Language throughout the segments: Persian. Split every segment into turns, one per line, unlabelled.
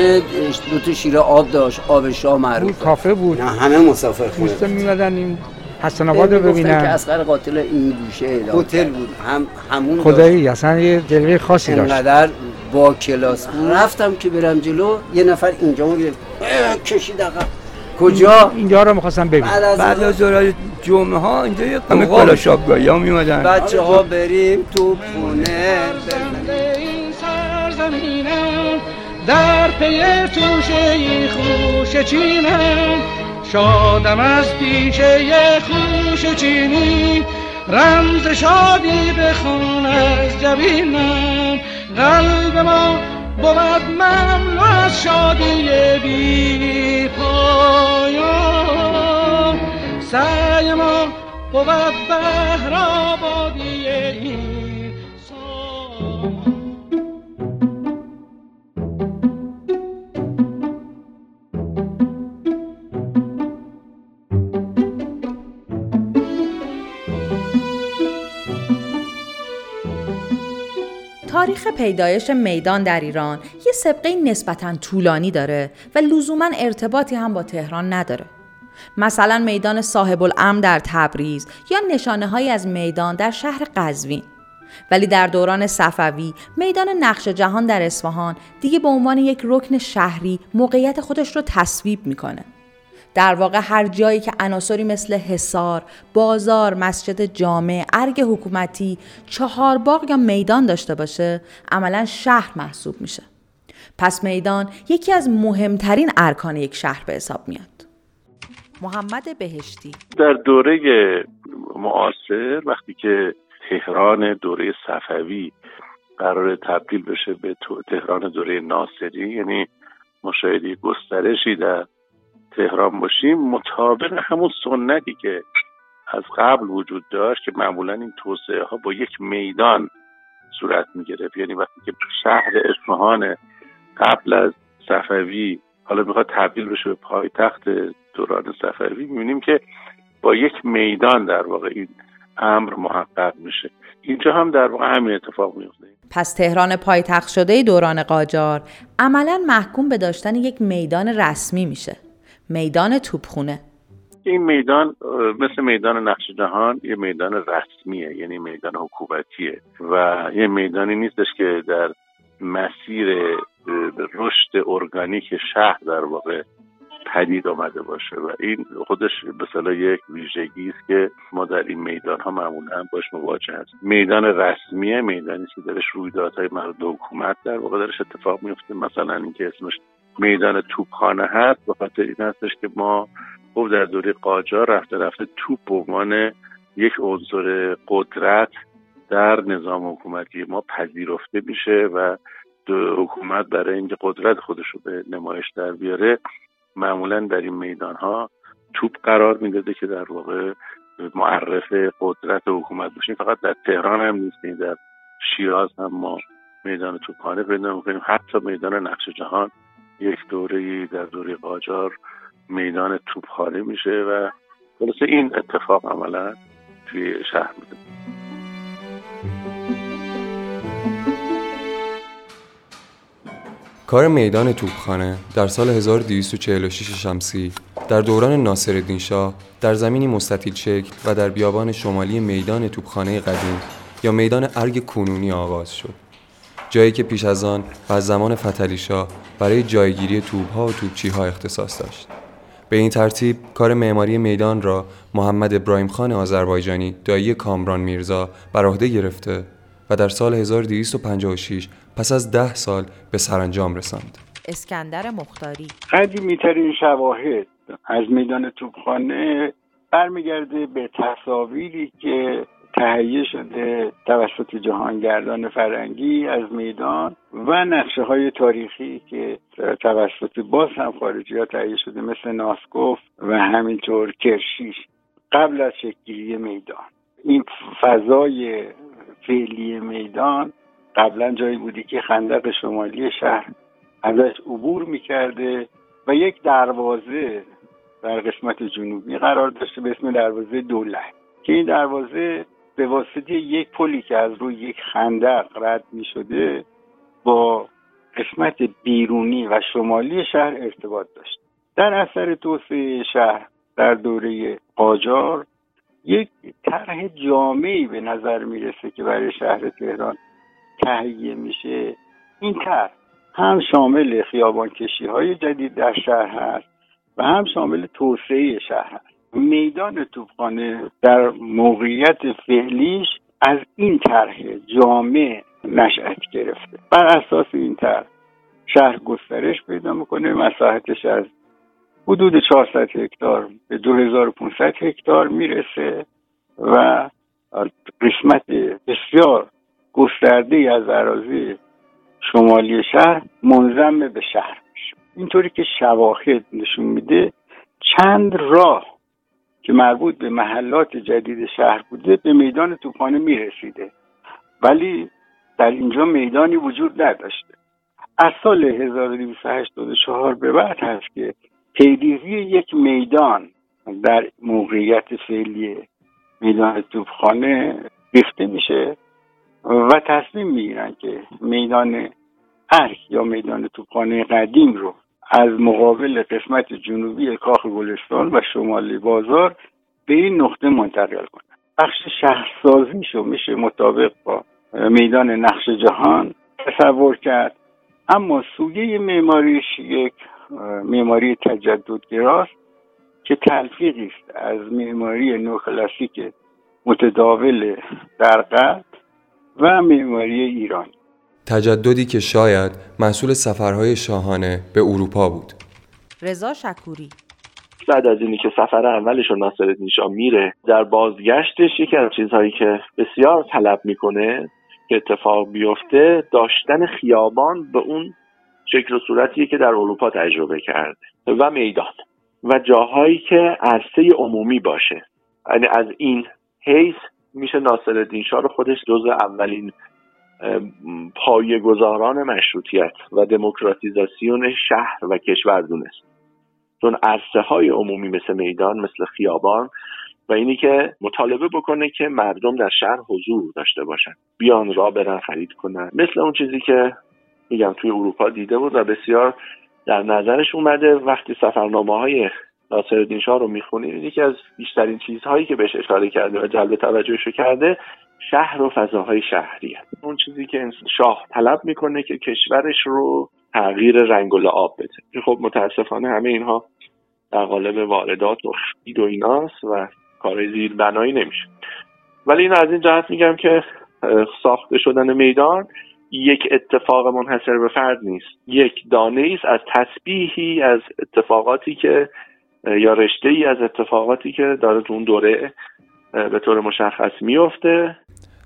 خونه دو تا شیر آب داشت آب شاه معروف
کافه بود.
نه همه مسافر خونه
دوستا میمدن این حسن آباد رو
گفتن که
ببینن
اسقر قاتل این گوشه اعلام
هتل. بود.
هم همون
خدایی اصلا یه جلوه خاصی داشت.
انقدر با کلاس بود. رفتم که برم جلو یه نفر اینجا رو گرفت کشید عقب. کجا؟
اینجا رو می‌خواستم ببین
بعد از
بعد از ظهر جمعه ها اینجا یه. کلا شابگاهی ها میمدن
بچه ها بریم تو خونه.
در پی توشه خوش چینم شادم از پیشه خوش چینی. رمز شادی بخون از جبینم قلب ما بود مملو از شادی بی پایان. سعی ما بود بهر آبادی
تاریخ پیدایش میدان در ایران یه سبقه نسبتا طولانی داره و لزوما ارتباطی هم با تهران نداره. مثلا میدان صاحب الامر در تبریز یا نشانه های از میدان در شهر قزوین. ولی در دوران صفوی میدان نقش جهان در اصفهان دیگه به عنوان یک رکن شهری موقعیت خودش رو تصویب می‌کنه. در واقع هر جایی که عناصری مثل حصار، بازار، مسجد جامع، ارگ حکومتی، چهارباغ یا میدان داشته باشه، عملا شهر محسوب میشه. پس میدان یکی از مهمترین ارکان یک شهر به حساب میاد. محمد بهشتی
در دوره معاصر وقتی که تهران دوره صفوی قرار تبدیل بشه به تهران دوره ناصری یعنی مشاهده گسترشی در تهران باشیم مطابق همون سنتی که از قبل وجود داشت که معمولا این توسعه ها با یک میدان صورت می گرفت یعنی وقتی که شهر اصفهان قبل از صفوی حالا می‌خواد تبدیل بشه به پایتخت دوران صفوی می‌بینیم که با یک میدان در واقع این امر محقق میشه. اینجا هم در واقع همین اتفاق میفته
پس تهران پایتخت شده دوران قاجار. عملا محکوم به داشتن یک میدان رسمی میشه. میدان توپخونه.
این میدان مثل میدان نقش جهان یه میدان رسمیه یعنی میدان حکومتیه. و یه میدانی نیستش که در مسیر رشد ارگانیک شهر در واقع پدید آمده باشه. و این خودش به یک ویژگی است که ما در این میدان ها معمولا باش مواجه هستیم. میدان رسمیه میدانی که درش رویدادهای به حکومت در واقع درش اتفاق میفته مثلا اینکه اسمش میدان توپخانه هست. به خاطر این هستش که ما خب در دوره قاجار رفته رفته توپ به عنوان یک عنصر قدرت در نظام حکومتی ما پذیرفته میشه و حکومت برای اینکه قدرت خودش رو به نمایش در بیاره معمولا در این میدان ها توپ قرار می‌داده که در واقع معرف قدرت حکومت باشیم فقط در تهران هم نیستیم در شیراز هم ما میدان توپخانه پیدا می‌کنیم. حتی میدان نقش جهان یک دوره در دوره قاجار میدان توپخانه میشه و خلاصه این اتفاق عملا توی شهر میده.
کار میدان توپخانه در سال 1246 شمسی در دوران ناصرالدین شاه در زمینی مستطیل شکل و در بیابان شمالی میدان توپخانه قدیم یا میدان ارگ کنونی آغاز شد. جایی که پیش از آن و از زمان فتلی شاه برای جایگیری توپها و توپچیها اختصاص داشت به این ترتیب کار معماری میدان را محمد ابراهیم خان آذربایجانی دایی کامران میرزا بر عهده گرفته و در سال 1256 پس از ده سال به سرانجام رساند.
اسکندر مختاری
قدیمیترین شواهد از میدان توپخانه برمیگرده به تصاویری که تهیه شده توسط جهانگردان فرنگی از میدان و نقشه های تاریخی که توسط باز هم خارجی ها تهیه شده مثل ناسکوف و همینطور کرشیش قبل از شکلگیری میدان. این فضای فعلی میدان قبلا جایی بودی که خندق شمالی شهر ازش عبور می‌کرده و یک دروازه در قسمت جنوبی قرار داشته به اسم دروازه دولت که این دروازه به واسطه یک پلی که از روی یک خندق رد می شده با قسمت بیرونی و شمالی شهر ارتباط داشت. در اثر توسعه شهر در دوره قاجار یک طرح جامعی به نظر می‌رسه که برای شهر تهران تهیه میشه. این طرح هم شامل خیابان کشی های جدید در شهر هست و هم شامل توسعه شهر هست. میدان توپخانه در موقعیت فعلیش از این طرح جامع نشأت گرفته. بر اساس این طرح شهر گسترش پیدا می‌کنه. مساحتش از حدود 400 هکتار به 2500 هکتار می‌رسه و قسمت بسیار گسترده از اراضی شمالی شهر منظم به شهر میشه. اینطوری که شواهد نشون میده چند راه که مربوط به محلات جدید شهر بوده به میدان توپانه می‌رسیده. ولی در اینجا میدانی وجود نداشته. از سال 1284 به بعد هست که پیریزی یک میدان در موقعیت فعلی میدان توپخانه ریخته میشه و تصمیم می‌گیرن که میدان ارک یا میدان توپخانه قدیم رو از مقابل قسمت جنوبی کاخ گلستان و شمالی بازار به این نقطه منتقل کنن بخش شهرسازیشو میشه مطابق با میدان نقش جهان تصور کرد. اما سویه معماریش یک معماری تجددگراست که تلفیقی است از معماری نوکلاسیک متداول در و معماری ایران
تجددی که شاید محصول سفرهای شاهانه به اروپا بود.
رضا شکوری.
بعد از اینی که سفر اولش ناصرالدین شاه میره در بازگشتش یکی از چیزهایی که بسیار طلب می‌کنه که اتفاق بیفته داشتن خیابان به اون شکل و صورتیه که در اروپا تجربه کرده و میدان و جاهایی که عرصه عمومی باشه. یعنی از این حیث میشه ناصر شاه رو خودش جز اولین گذاران مشروطیت و دموکراتیزاسیون شهر و کشور دونست. چون عرصه های عمومی مثل میدان مثل خیابان و اینی که مطالبه بکنه که مردم در شهر حضور داشته باشن. بیان را برن خرید کنن. مثل اون چیزی که میگم توی اروپا دیده بود و بسیار در نظرش اومده. وقتی سفرنامه های ناصرالدین شاه رو می‌خونید یکی از بیشترین چیزهایی که بهش اشاره کرده و جلب توجهش کرده شهر و فضاهای شهری هست. اون چیزی که شاه طلب می‌کنه که کشورش رو تغییر رنگ و لعاب بده. خب متاسفانه همه اینها در قالب واردات و خرید و ایناست و کار زیر بنایی نمیشه. ولی این از این جهت میگم که ساخته شدن میدان یک اتفاق منحصر به فرد نیست. یک دانه است از تسبیحی از اتفاقاتی که یا رشته ای از اتفاقاتی که داره تو اون دوره به طور مشخص میفته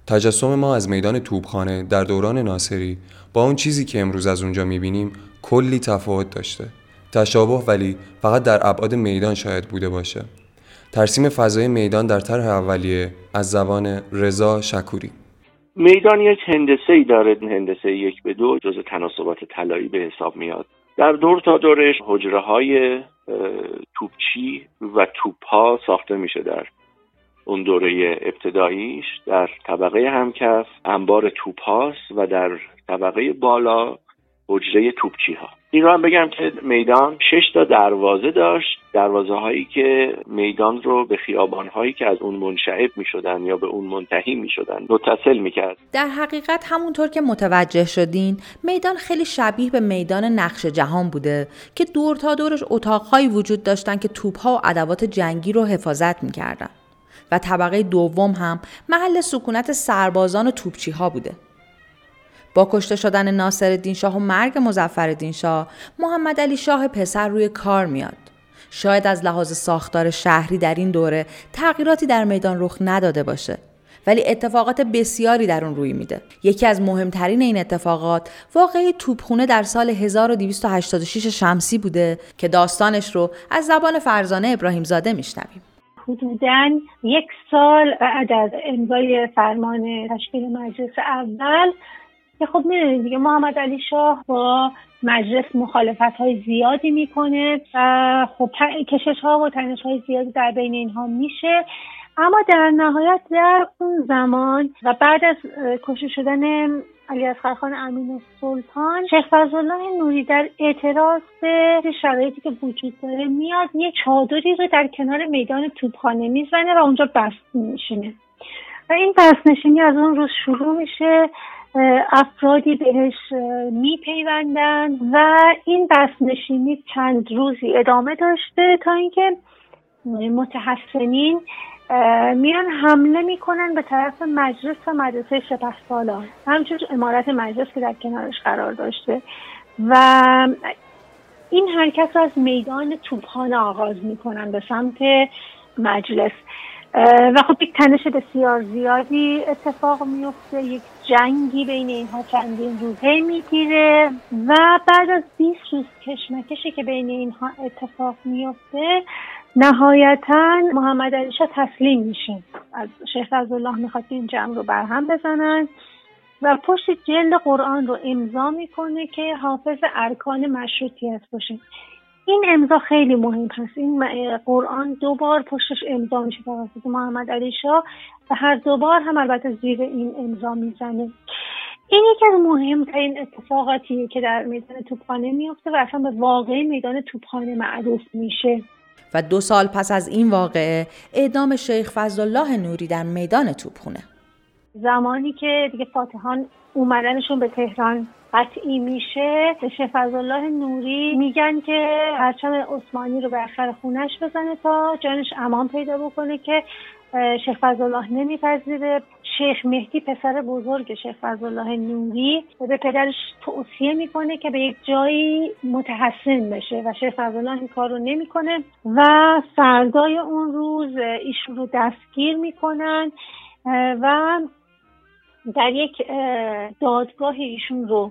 تجسم ما از میدان توبخانه در دوران ناصری با اون چیزی که امروز از اونجا می‌بینیم کلی تفاوت داشته. تشابه ولی فقط در ابعاد میدان شاید بوده باشه. ترسیم فضای میدان در طرح اولیه از زبان رضا شکوری.
میدان یک هندسه ای داره هندسه یک به دو جز تناسبات طلایی به حساب میاد. در دور تا دورش حجره های توپچی و توپ ها ساخته میشه در اون دوره ابتداییش در طبقه همکف انبار توپ هاست و در طبقه بالا حجره توپچی ها این رو هم بگم که میدان شش تا دروازه داشت. دروازه هایی که میدان رو به خیابان هایی که از اون منشعب می شدن یا به اون منتهی می شدن متصل می کرد
در حقیقت همونطور که متوجه شدین میدان خیلی شبیه به میدان نقش جهان بوده که دور تا دورش اتاقهایی وجود داشتن که توپ ها و ادوات جنگی رو حفاظت می کردن. و طبقه دوم هم محل سکونت سربازان و توپچی ها بوده. با کشته شدن ناصر شاه و مرگ مزفر شاه محمد علی شاه پسر روی کار میاد. شاید از لحاظ ساختار شهری در این دوره تغییراتی در میدان رخ نداده باشه ولی اتفاقات بسیاری در اون روی میده. یکی از مهمترین این اتفاقات واقعی توپخونه در سال 1286 شمسی بوده که داستانش رو از زبان فرزانه ابراهیم زاده میشنویم.
حدودا یک سال بعد از امضای فرمان تشکیل مجلس اول. که خب می‌دونید دیگه محمد علی شاه با مجلس مخالفت های زیادی می‌کنه و خب کشش ها و تنش های زیادی در بین اینها میشه. اما در نهایت در اون زمان و بعد از کشته شدن علی از خان امین سلطان شیخ فضلالله نوری در اعتراض به شرایطی که وجود داره میاد یه چادری رو در کنار میدان توپخانه می‌زنه و اونجا بست میشینه و این بست نشینی از اون روز شروع میشه افرادی بهش میپیوندن و این بست نشینی چند روزی ادامه داشته تا اینکه متحسنین میان حمله می‌کنن به طرف مجلس و مدرسه سپه سالان همچون امارت مجلس که در کنارش قرار داشته. و این حرکت رو از میدان توپخانه آغاز می‌کنن به سمت مجلس. و خب یک تنش بسیار زیادی اتفاق میفته یک جنگی بین اینها چندین روزه می‌گیره. و بعد از 20 روز کشمکشی که بین اینها اتفاق میفته نهایتا محمد علی شاه تسلیم میشین از شیخ الله می‌خواد این جمع رو برهم بزنن و پشت جلد قرآن رو امضا می‌کنه که حافظ ارکان مشروطیت باشه این امضا خیلی مهم هست. این قرآن دو بار پشتش امضا میشه توسط محمد علی شاه و هر دو بار هم البته زیر این امضا می‌زنه. این یکی از مهمترین اتفاقاتیه که در میدان توپخانه میفته و اصلا به واقعی میدان توپخانه معروف میشه.
و دو سال پس از این واقعه اعدام شیخ فضلالله نوری در میدان توپخونه.
زمانی که دیگه فاتحان اومدنشون به تهران قطعی میشه شیخ فضلالله نوری میگن که پرچم عثمانی رو به سر خونش بزنه تا جانش امان پیدا بکنه که شیخ فضلالله نمیپذیره. شیخ مهدی پسر بزرگ شیخ فضلالله نوری به پدرش توصیه می‌کنه که به یک جایی متحسن بشه و شیخ فضلالله این کار رو نمی‌کنه و فردای اون روز ایشون رو دستگیر می‌کنن و در یک دادگاه ایشون رو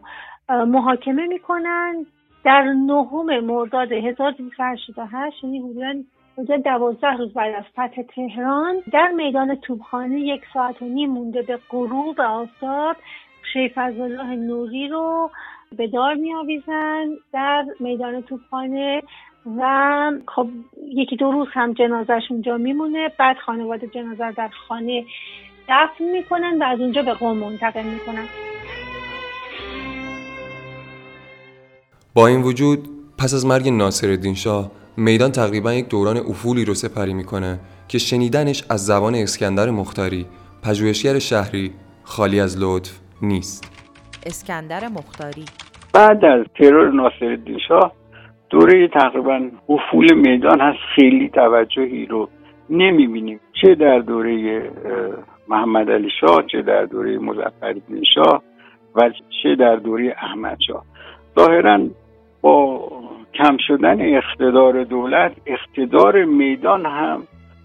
محاکمه می‌کنن. در نهم مرداد 1288 یعنی حدودا حدود دوازده روز بعد از فتح تهران در میدان توبخانه یک ساعت و نیم مونده به غروب آفتاب شیخ الله نوری رو به دار می آویزن در میدان توبخانه و خب یکی دو روز هم جنازش اونجا میمونه. بعد خانواده جنازه در خانه دفن می‌کنن و از اونجا به قوم منتقل می‌کنن.
با این وجود پس از مرگ ناصر شاه میدان تقریبا یک دوران افولی رو سپری می‌کنه که شنیدنش از زبان اسکندر مختاری پژوهشگر شهری خالی از لطف نیست.
اسکندر مختاری.
بعد از ترور ناصرالدین شاه دوره تقریبا افول میدان هست. خیلی توجهی رو نمی‌بینیم. چه در دوره محمد علی شاه چه در دوره مظفرالدین شاه و چه در دوره احمد شاه. ظاهرا با کم شدن اقتدار دولت اقتدار میدان هم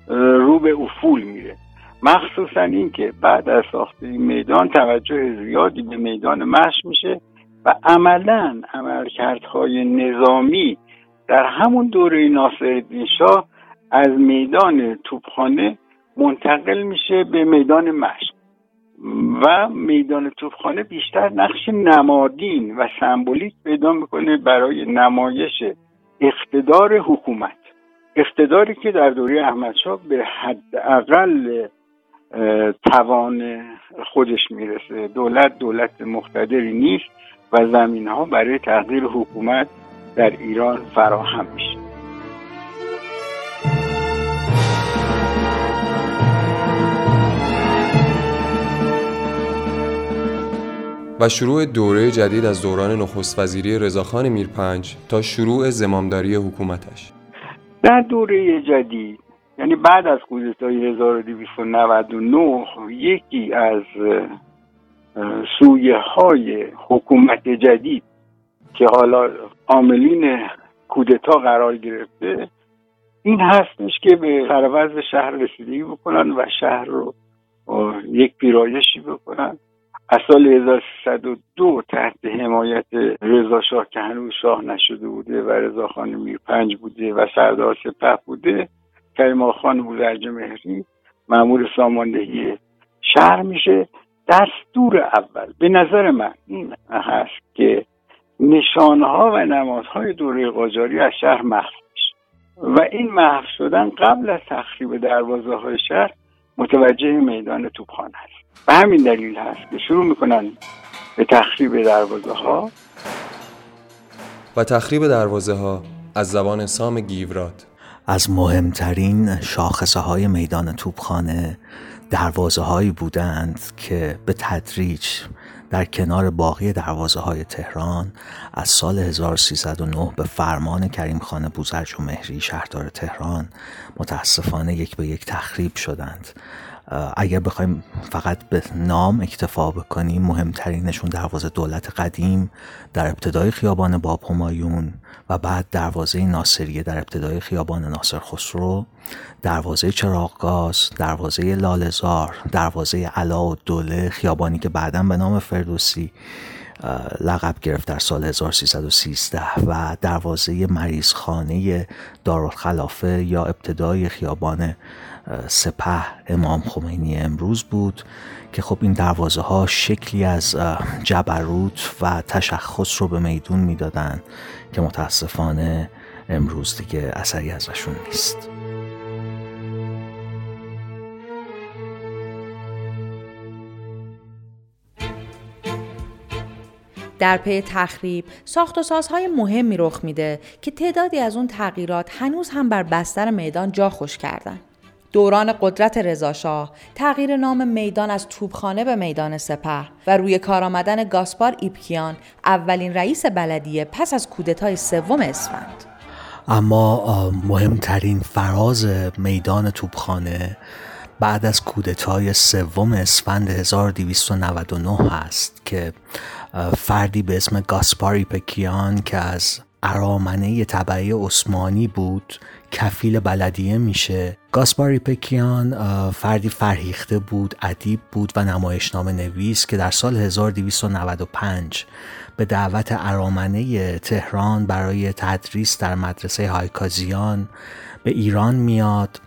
رو به افول میره. مخصوصا اینکه بعد از ساخته میدان توجه زیادی به میدان مشق میشه و عملا عملکردهای نظامی در همون دوره ناصرالدین شاه از میدان توپخانه منتقل میشه به میدان مشق. و میدان توپخانه بیشتر نقش نمادین و سمبولیک پیدا می‌کنه برای نمایش اقتدار حکومت. اقتداری که در دوره احمدشاه به حداقل توان خودش می‌رسه. دولت دولت مقتدری نیست و زمین ها برای تغییر حکومت در ایران فراهم میشه.
و شروع دوره جدید از دوران نخست وزیری رضاخان میرپنج تا شروع زمامداری حکومتش.
در دوره جدید یعنی بعد از کودتای 1299 یکی از سویه های حکومت جدید که حالا عاملین کودتا قرار گرفته این هستش که به سروز شهر رسیدگی بکنن و شهر رو یک پیرایشی بکنن. از سال 1302 تحت حمایت رضا شاه که هنوز شاه نشده بوده و رضا خان میر پنج بوده و سردار سپه بوده کریم خان بوزرج مهری معمول ساماندهی شهر میشه. دستور اول به نظر من این هست که نشانها و نمادهای دوره قاجاری از شهر محو و این محو شدن قبل از تخریب دروازه های شهر متوجه میدان توپخانه است. به همین دلیل هست که شروع می‌کنن به تخریب دروازه ها
و تخریب دروازه ها از زبان سام گیورات.
از مهمترین شاخصه های میدان توپخانه دروازه هایی بودند که به تدریج در کنار باقی دروازه های تهران از سال 1309 به فرمان کریم خانه بوزرج و مهری شهردار تهران متاسفانه یک به یک تخریب شدند. اگر بخوایم فقط به نام اکتفا بکنیم مهمترینشون دروازه دولت قدیم در ابتدای خیابان باب همایون و بعد دروازه ناصریه در ابتدای خیابان ناصر خسرو دروازه چراغگاز دروازه لالزار دروازه علا و دوله خیابانی که بعدا به نام فردوسی لقب گرفت در سال 1313 و دروازه مریضخانه دارالخلافه یا ابتدای خیابان سپه امام خمینی امروز بود که خب این دروازه ها شکلی از جبروت و تشخص رو به میدون می‌دادن که متاسفانه امروز دیگه اثری ازشون نیست
در پی تخریب ساخت و سازهای مهمی رخ میده که تعدادی از اون تغییرات هنوز هم بر بستر میدان جا خوش کردن. دوران قدرت رضاشاه تغییر نام میدان از توبخانه به میدان سپه و روی کار آمدن گاسپار ایپکیان اولین رئیس بلدیه پس از کودتای سوم اسفند.
اما مهمترین فراز میدان توبخانه بعد از کودتای سوم اسفند 1299 هست که فردی به اسم گاسپاری پکیان که از ارامنه طبعه عثمانی بود کفیل بلدیه میشه. گاسپاری پکیان فردی فرهیخته بود ادیب بود و نمایشنامه نویس که در سال 1295 به دعوت ارامنه تهران برای تدریس در مدرسه هایکازیان به ایران میاد.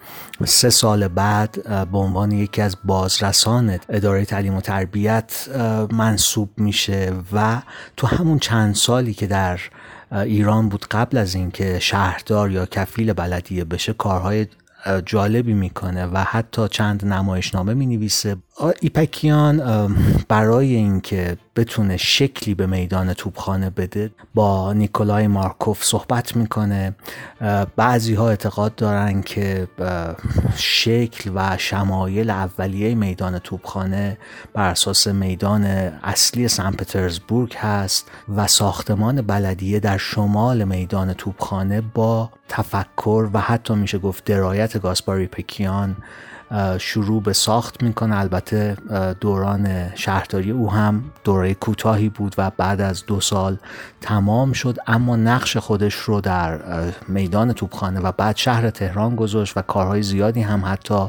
سه سال بعد به عنوان یکی از بازرسان اداره تعلیم و تربیت منصوب میشه و تو همون چند سالی که در ایران بود قبل از اینکه شهردار یا کفیل بلدیه بشه کارهای جالبی می‌کنه و حتی چند نمایشنامه می نویسه ایپکیان برای اینکه بتونه شکلی به میدان توپخانه بده. با نیکولای مارکوف صحبت می‌کنه. بعضی ها اعتقاد دارن که شکل و شمایل اولیه میدان توپخانه بر اساس میدان اصلی سن پترزبورگ هست و ساختمان بلدیه در شمال میدان توپخانه با تفکر و حتی میشه گفت درایت گاسپاری پکیان شروع به ساخت می‌کنه. البته دوران شهرداری او هم دوره کوتاهی بود و بعد از دو سال تمام شد. اما نقش خودش رو در میدان توپخانه و بعد شهر تهران گذاشت و کارهای زیادی هم حتی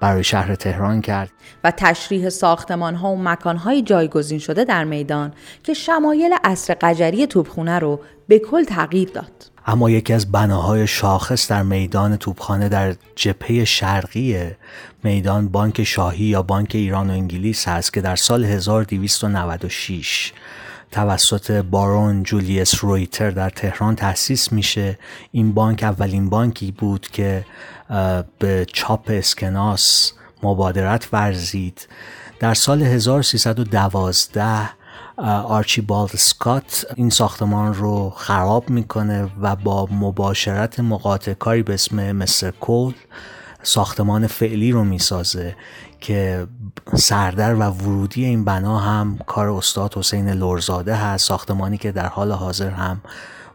برای شهر تهران کرد.
و تشریح ساختمان ها و مکان های جایگزین شده در میدان که شمایل اصر قجری توپخونه رو به کل تغییر داد.
اما یکی از بناهای شاخص در میدان توپخانه در جبهه شرقی میدان بانک شاهی یا بانک ایران و انگلیس هست که در سال 1296 توسط بارون جولیس رویتر در تهران تأسیس میشه. این بانک اولین بانکی بود که به چاپ اسکناس مبادرت ورزید. در سال 1312 آرچیبالد سکات این ساختمان رو خراب می‌کنه و با مباشرت مقاطع کاری به اسم مستر کول ساختمان فعلی رو می‌سازه که سردر و ورودی این بنا هم کار استاد حسین لورزاده هست ساختمانی که در حال حاضر هم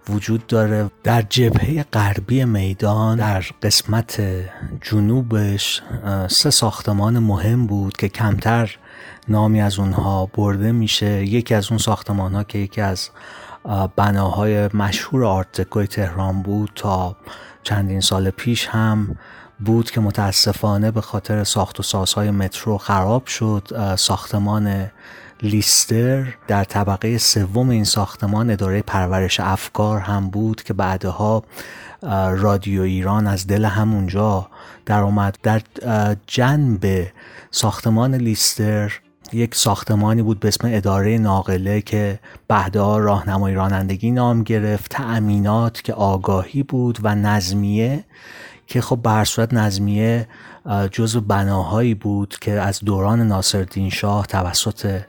وجود داره. در جبهه غربی میدان در قسمت جنوبش سه ساختمان مهم بود که کمتر نامی از اونها برده میشه. یکی از اون ساختمان ها که یکی از بناهای مشهور آرتکوی تهران بود تا چندین سال پیش هم بود که متاسفانه به خاطر ساخت و سازهای مترو خراب شد. ساختمان لیستر در طبقه سوم این ساختمان اداره پرورش افکار هم بود که بعدها رادیو ایران از دل همونجا در اومد در جنب ساختمان لیستر یک ساختمانی بود به اسم اداره ناقله که بعدها راهنمای رانندگی نام گرفت تأمینات که آگاهی بود و نظمیه که خب به صورت نظمیه جزو بناهایی بود که از دوران ناصرالدین شاه توسط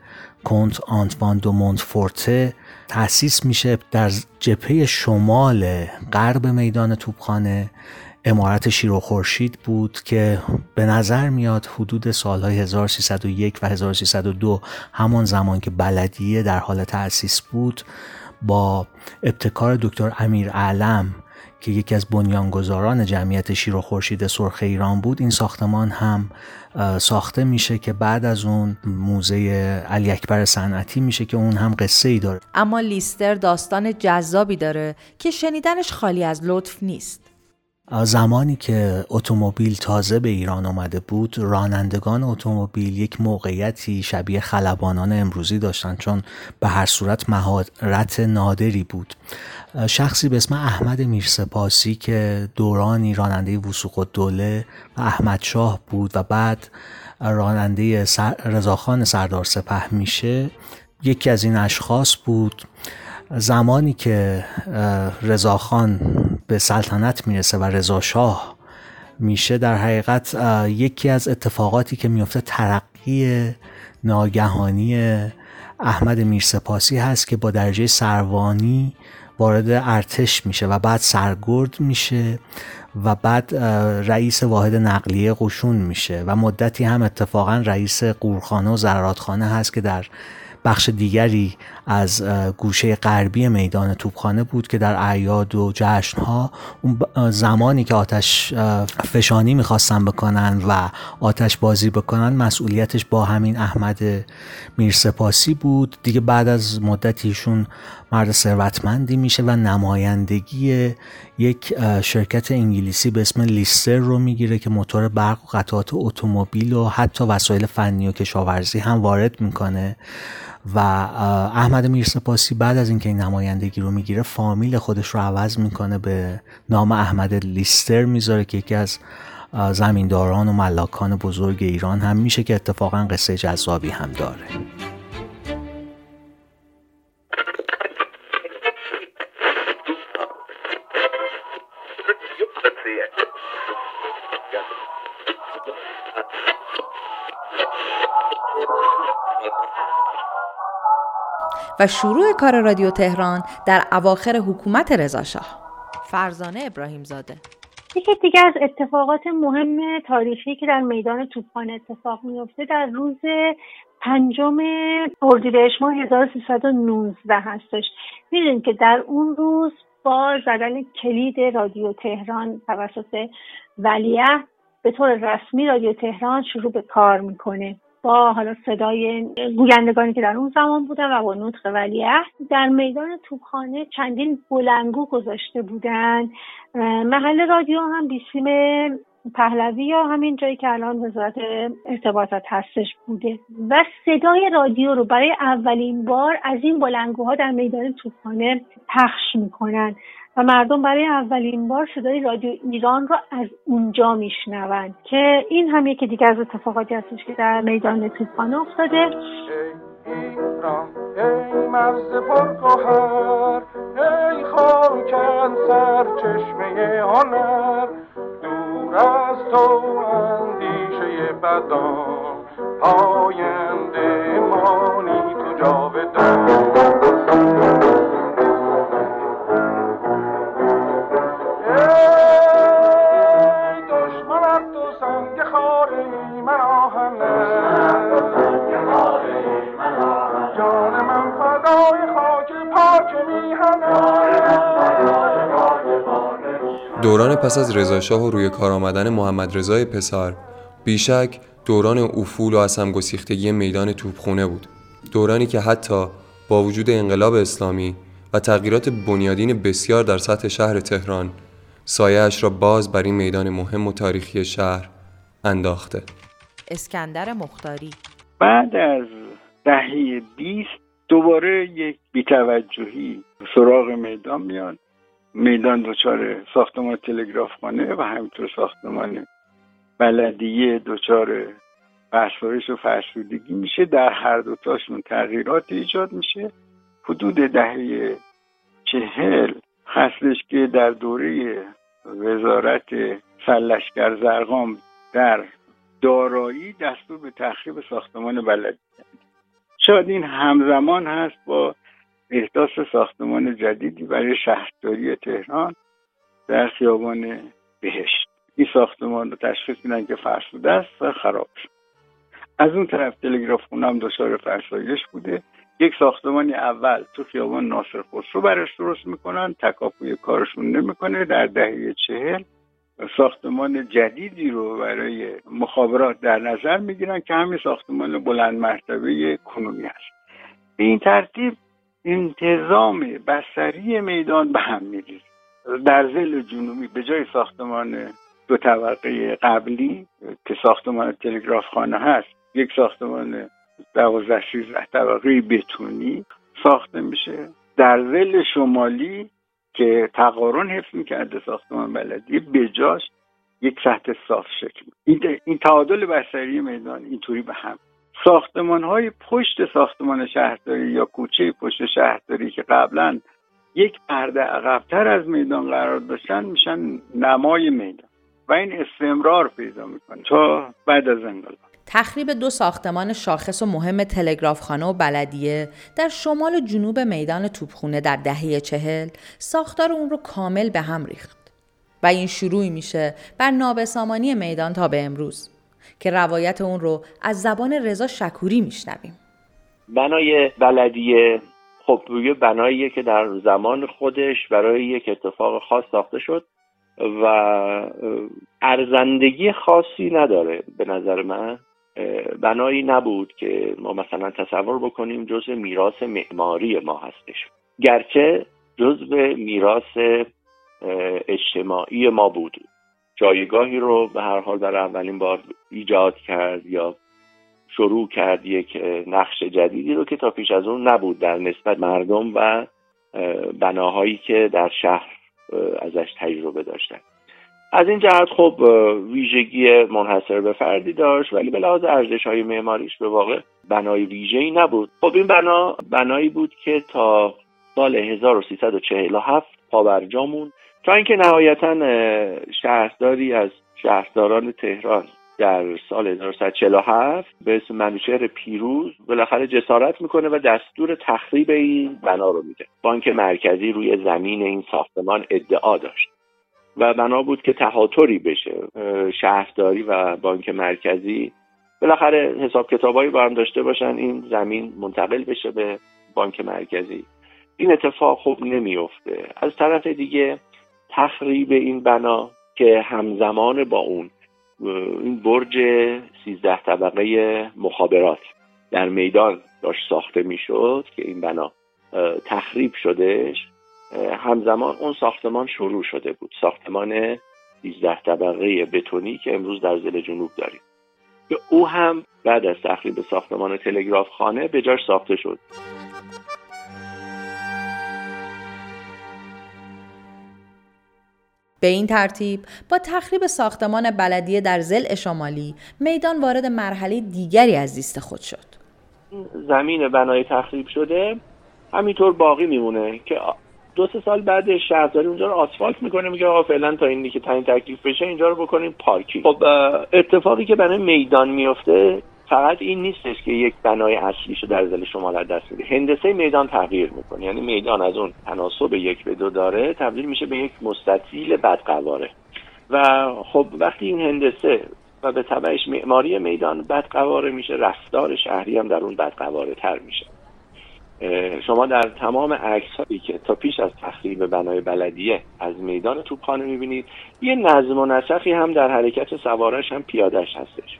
کنت آنتوان دو مونتفورته تأسیس میشه در جبهه شمال غرب میدان توپخانه. امارت شیر و خورشید بود که به نظر میاد حدود سالهای 1301 و 1302 همان زمان که بلدیه در حال تأسیس بود با ابتکار دکتر امیر علم که یکی از بنیانگذاران جمعیت شیر و خورشید سرخ ایران بود این ساختمان هم ساخته میشه که بعد از اون موزه علی اکبر صنعتی میشه که اون هم قصه ای داره.
اما لیستر داستان جذابی داره که شنیدنش خالی از لطف نیست.
زمانی که اتومبیل تازه به ایران آمده بود رانندگان اتومبیل یک موقعیتی شبیه خلبانان امروزی داشتند چون به هر صورت مهارت نادری بود. شخصی به اسم احمد میرسپاسی که دورانی راننده وسوق دوله و احمد شاه بود و بعد راننده رضاخان سردار سپه میشه یکی از این اشخاص بود. زمانی که رضاخان به سلطنت می‌رسه و رضا شاه میشه در حقیقت یکی از اتفاقاتی که میفته ترقی ناگهانی احمد میرسپاسی هست که با درجه سروانی وارد ارتش میشه و بعد سرگرد میشه و بعد رئیس واحد نقلیه قشون میشه و مدتی هم اتفاقا رئیس قورخانه و زراراتخانه هست که در بخش دیگری از گوشه غربی میدان توپخانه بود که در اعیاد و جشنها اون زمانی که آتش فشانی می‌خواستن بکنن و آتش بازی بکنن مسئولیتش با همین احمد میرسپاسی بود. دیگه بعد از مدتیشون مرد ثروتمندی میشه و نمایندگی یک شرکت انگلیسی به اسم لیستر رو می‌گیره که موتور برق و قطعات اتومبیل و حتی وسایل فنی و کشاورزی هم وارد می‌کنه. و احمد میرسپاسی بعد از اینکه این نمایندگی رو می‌گیره فامیل خودش رو عوض می‌کنه به نام احمد لیستر می‌ذاره که یکی از زمینداران و ملاکان بزرگ ایران. هم میشه که اتفاقا قصه جذابی هم داره.
و شروع کار رادیو تهران در اواخر حکومت رضاشاه فرزانه ابراهیم زاده
یکی دیگه از اتفاقات مهم تاریخی که در میدان توپخانه اتفاق میفته در روز پنجم اردیبهشت ماه 1319 هستش می‌دونید که در اون روز با زدن کلید رادیو تهران توسط ولیعهد به طور رسمی رادیو تهران شروع به کار می‌کنه. با حالا صدای گویندگانی که در اون زمان بودن و با نطق ولیعهد در میدان توپخانه چندین بلنگو گذاشته بودن. محل رادیو هم بیسیم پهلوی یا همین جایی که الان وزارت ارتباطات هستش بوده. و صدای رادیو رو برای اولین بار از این بلنگوها در میدان توپخانه پخش می‌کنن. و مردم برای اولین بار صدای رادیو ایران رو از اونجا میشنوند که این هم یکی دیگه از اتفاقاتی هستش که در میدان توپخانه افتاده. ای مرز پرگوهر ای خاکن سر چشمه هنر دور از تو اندیشه بدان پاینده مانی تو جاودان.
دوران پس از رضاشاه و روی کار آمدن محمد رضای پسر بیشک دوران افول و از همگسیختگی میدان توپخونه بود. دورانی که حتی با وجود انقلاب اسلامی و تغییرات بنیادین بسیار در سطح شهر تهران سایهاش را باز بر این میدان مهم و تاریخی شهر انداخته.
اسکندر مختاری.
بعد از دهه 20 دوباره یک بیتوجهی سراغ میدان میاد. میدان دچار ساختمان تلگرافخانه و همینطور ساختمان بلدیه دچار فرسایش و فرسودگی میشه. در هر دوتاشون تغییرات ایجاد میشه. حدود دهه چهل هستش که در دوره وزارت سرلشکر زرقام در دارایی دستور به تخریب ساختمان بلدی شاید این همزمان هست با احداث ساختمان جدیدی برای شهرداری تهران در خیابان بهشت. این ساختمان رو تشخیص میدن که فرسوده است و خراب شد. از اون طرف تلگراف خونه هم دچار فرسایش بوده. یک ساختمانی اول تو خیابان ناصر خسرو براش درست می‌کنن. تکاپوی کارشون نمی‌کنه. در دهه چهل ساختمان جدیدی رو برای مخابرات در نظر می‌گیرن که همین ساختمان بلند مرتبه کنونی هست. به این ترتیب انتظام بسری میدان به هم میریزه. در زل جنوبی به جای ساختمان دو طبقه قبلی که ساختمان تلگراف خانه هست یک ساختمان دوازده سیزده طبقه بتونی ساخته میشه. در زل شمالی که تقارن حفظ می‌کرده ساختمان بلدی بجاش یک سطح صاف شکل این, این تعادل بسری میدان اینطوری به هم ساختمان های پشت ساختمان شهرداری یا کوچه پشت شهرداری که قبلا یک پرده عقبتر از میدان قرار داشتن میشن نمای میدان و این استمرار پیدا می‌کنه تا بعد از انقلاب.
تخریب دو ساختمان شاخص و مهم تلگرافخانه و بلدیه در شمال و جنوب میدان توپخونه در دهه چهل ساختار اون رو کامل به هم ریخت. و این شروعی میشه بر نابسامانی میدان تا به امروز. که روایت اون رو از زبان رضا شکوری میشنویم.
بنای بلدیه خب یه بناییه که در زمان خودش برای یک اتفاق خاص ساخته شد و ارزندگی خاصی نداره به نظر من. بنایی نبود که ما مثلا تصور بکنیم جزء میراث معماری ما هستش. گرچه جزء میراث اجتماعی ما بود. جایگاهی رو به هر حال در اولین بار ایجاد کرد یا شروع کرد یک نقش جدیدی رو که تا پیش از اون نبود در نسبت مردم و بناهایی که در شهر ازش تجربه داشتن. از این جهت خب ویژگی منحصر به فردی داشت ولی به لحاظ ارزش های معماریش به واقع بنای ویژه ای نبود. خب این بنا بنایی بود که تا سال 1347 پابرجامون تا اینکه نهایتا شهرداری از شهرداران تهران در سال 1947 به اسم منوچهر پیروز بالاخره جسارت می‌کنه و دستور تخریب این بنا رو میده. بانک مرکزی روی زمین این ساختمان ادعا داشت و بنا بود که تهاتری بشه. شهرداری و بانک مرکزی بالاخره حساب کتابایی با هم داشته باشن این زمین منتقل بشه به بانک مرکزی. این اتفاق خوب نمیفته از طرف دیگه تخریب این بنا که همزمان با اون این برج سیزده طبقه مخابرات در میدان داشت ساخته می‌شد که این بنا تخریب شدهش. همزمان اون ساختمان شروع شده بود. ساختمان 13 طبقه بتونی که امروز در زل جنوب داریم. که او هم بعد از تخریب ساختمان تلگراف خانه به جاش ساخته شد.
به این ترتیب با تخریب ساختمان بلدیه در زل شمالی میدان وارد مرحله دیگری از زیست خود شد.
زمین بنای تخریب شده همینطور باقی میمونه که دو سه سال بعد شهرداری اونجا رو آسفالت می‌کنه میگه آقا فعلا تا اینی که تعیین تکلیف بشه اینجا رو بکنیم پارکی خب اتفاقی که برای میدان میفته فقط این نیستش که یک بنای اصلی شو در زل شمال از دست میده هندسه میدان تغییر می‌کنه. یعنی میدان از اون تناسب یک به دو داره تبدیل میشه به یک مستطیل بدقواره. و خب وقتی این هندسه و به تبعش معماری میدان بدقواره میشه رفتار شهری هم در اون بدقواره تر میشه. شما در تمام عکس هایی که تا پیش از تخریب بنای بلدیه از میدان توپخانه می‌بینید یه نظم و نسخی هم در حرکت سوارش هم پیادش هستش.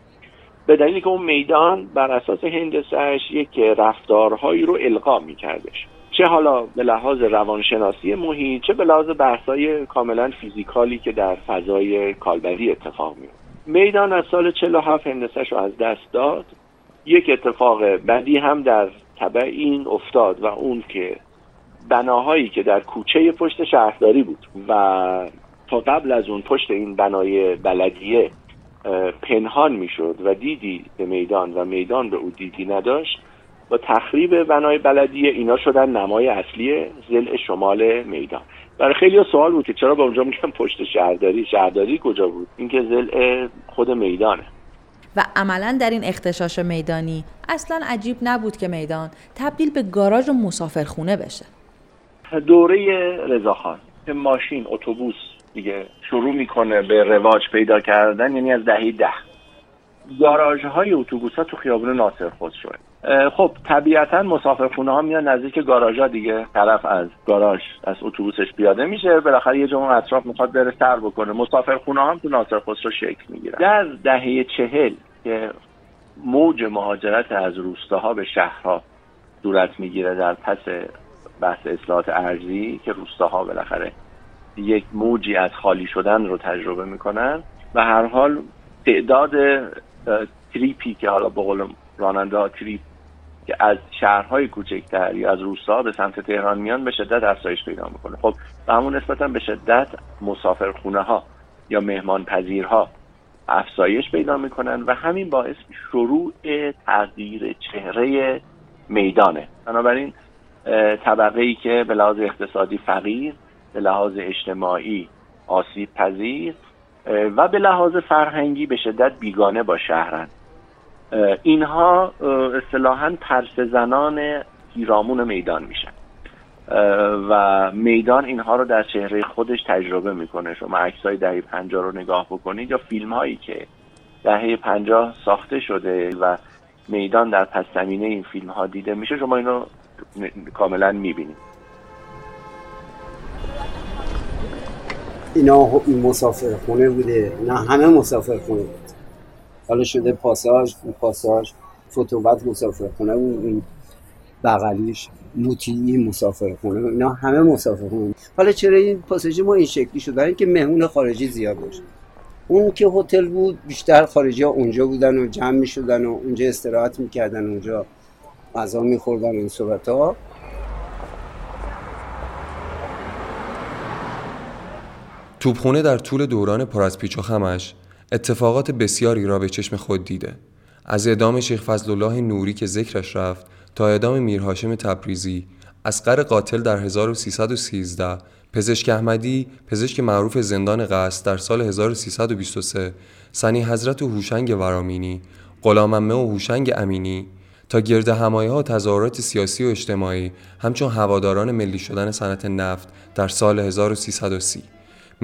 به دلیلی که اون میدان بر اساس هندسهش یک رفتارهایی رو القا میکردش. چه حالا به لحاظ روانشناسی محیط چه به لحاظ بحثای کاملا فیزیکالی که در فضای کالبدی اتفاق میفته میدان از سال 47 هندسهش رو از دست داد. یک اتفاق بدی هم در طبع این افتاد و اون که بناهایی که در کوچه پشت شهرداری بود و تا قبل از اون پشت این بنای بلدیه پنهان می‌شد و دیدی به میدان و میدان به او دیدی نداشت با تخریب بنای بلدیه اینا شدن نمای اصلی زل شمال میدان. برای خیلی سوال بود که چرا به اونجا میگن پشت شهرداری؟ شهرداری کجا بود؟ این که زل خود میدانه.
و عملا در این اختشاش میدانی اصلا عجیب نبود که میدان تبدیل به گاراژ و مسافرخونه بشه.
دوره رضاخان ماشین اتوبوس دیگه شروع می‌کنه به رواج پیدا کردن یعنی از دهه ده. گاراژ های اتوبوس ها تو خیابون ناصر خسرو خب طبیعتا مسافرخونه ها میان نزدیک گاراژ ها دیگه. طرف از گاراژ از اتوبوسش پیاده میشه بالاخره یه جمعه اطراف می‌خواد بره سر بکنه. مسافرخونه هم تو ناصر خسرو شکل می‌گیره در دهه چهل که موج مهاجرت از روستاها به شهرها صورت می‌گیره در پس بحث اصلاحات ارزی که روستاها بالاخره یک موجی از خالی شدن رو تجربه می‌کنن و هر حال تعداد تریپی که حالا به قول راننده تریپ که از شهرهای کوچکتر یا از روستا به سمت تهران میان به شدت افزایش پیدا می‌کنه. خب به همون نسبتا به شدت مسافرخونه ها یا مهمان پذیرها افزایش پیدا می‌کنن و همین باعث شروع تغییر چهره میدانه. بنابراین طبقه ای که به لحاظ اقتصادی فقیر به لحاظ اجتماعی آسیب پذیر و به لحاظ فرهنگی به شدت بیگانه با شهرن. اینها اصطلاحا پرس زنان پیرامون میدان میشن. و میدان اینها رو در چهره خودش تجربه می‌کنه. شما عکسای دهه پنجاه رو نگاه بکنید یا فیلم هایی که دهه پنجاه ساخته شده و میدان در پس زمینه این فیلم ها دیده میشه شما اینو کاملا می‌بینید.
اینا این مسافر خونه بوده. اینا همه مسافر خونه بود. حالا شده پاساژ پاساژ فتوبت مسافر خونه بود این بغلیش موتیی مسافر خونه اینا همه مسافر خونه حالا چرا این پاساژ ما این شکلی شد؟ برای اینکه مهمون خارجی زیاد باشه. اون که هتل بود بیشتر خارجی ها اونجا بودن و جمع می شدن و اونجا استراحت می‌کردن اونجا غذا میخوردن این صحبت ها
توبخونه در طول دوران پر از پیچ و خمش اتفاقات بسیاری را به چشم خود دیده. از اعدام شیخ فضل الله نوری که ذکرش رفت تا اعدام میرهاشم تبریزی اسقر قاتل در 1313 پزشک احمدی پزشک معروف زندان قصد در سال 1323 سنی حضرت و هوشنگ ورامینی غلاممه و هوشنگ امینی تا گرد همایی ها تظاهرات سیاسی و اجتماعی همچون هواداران ملی شدن صنعت نفت در سال 1330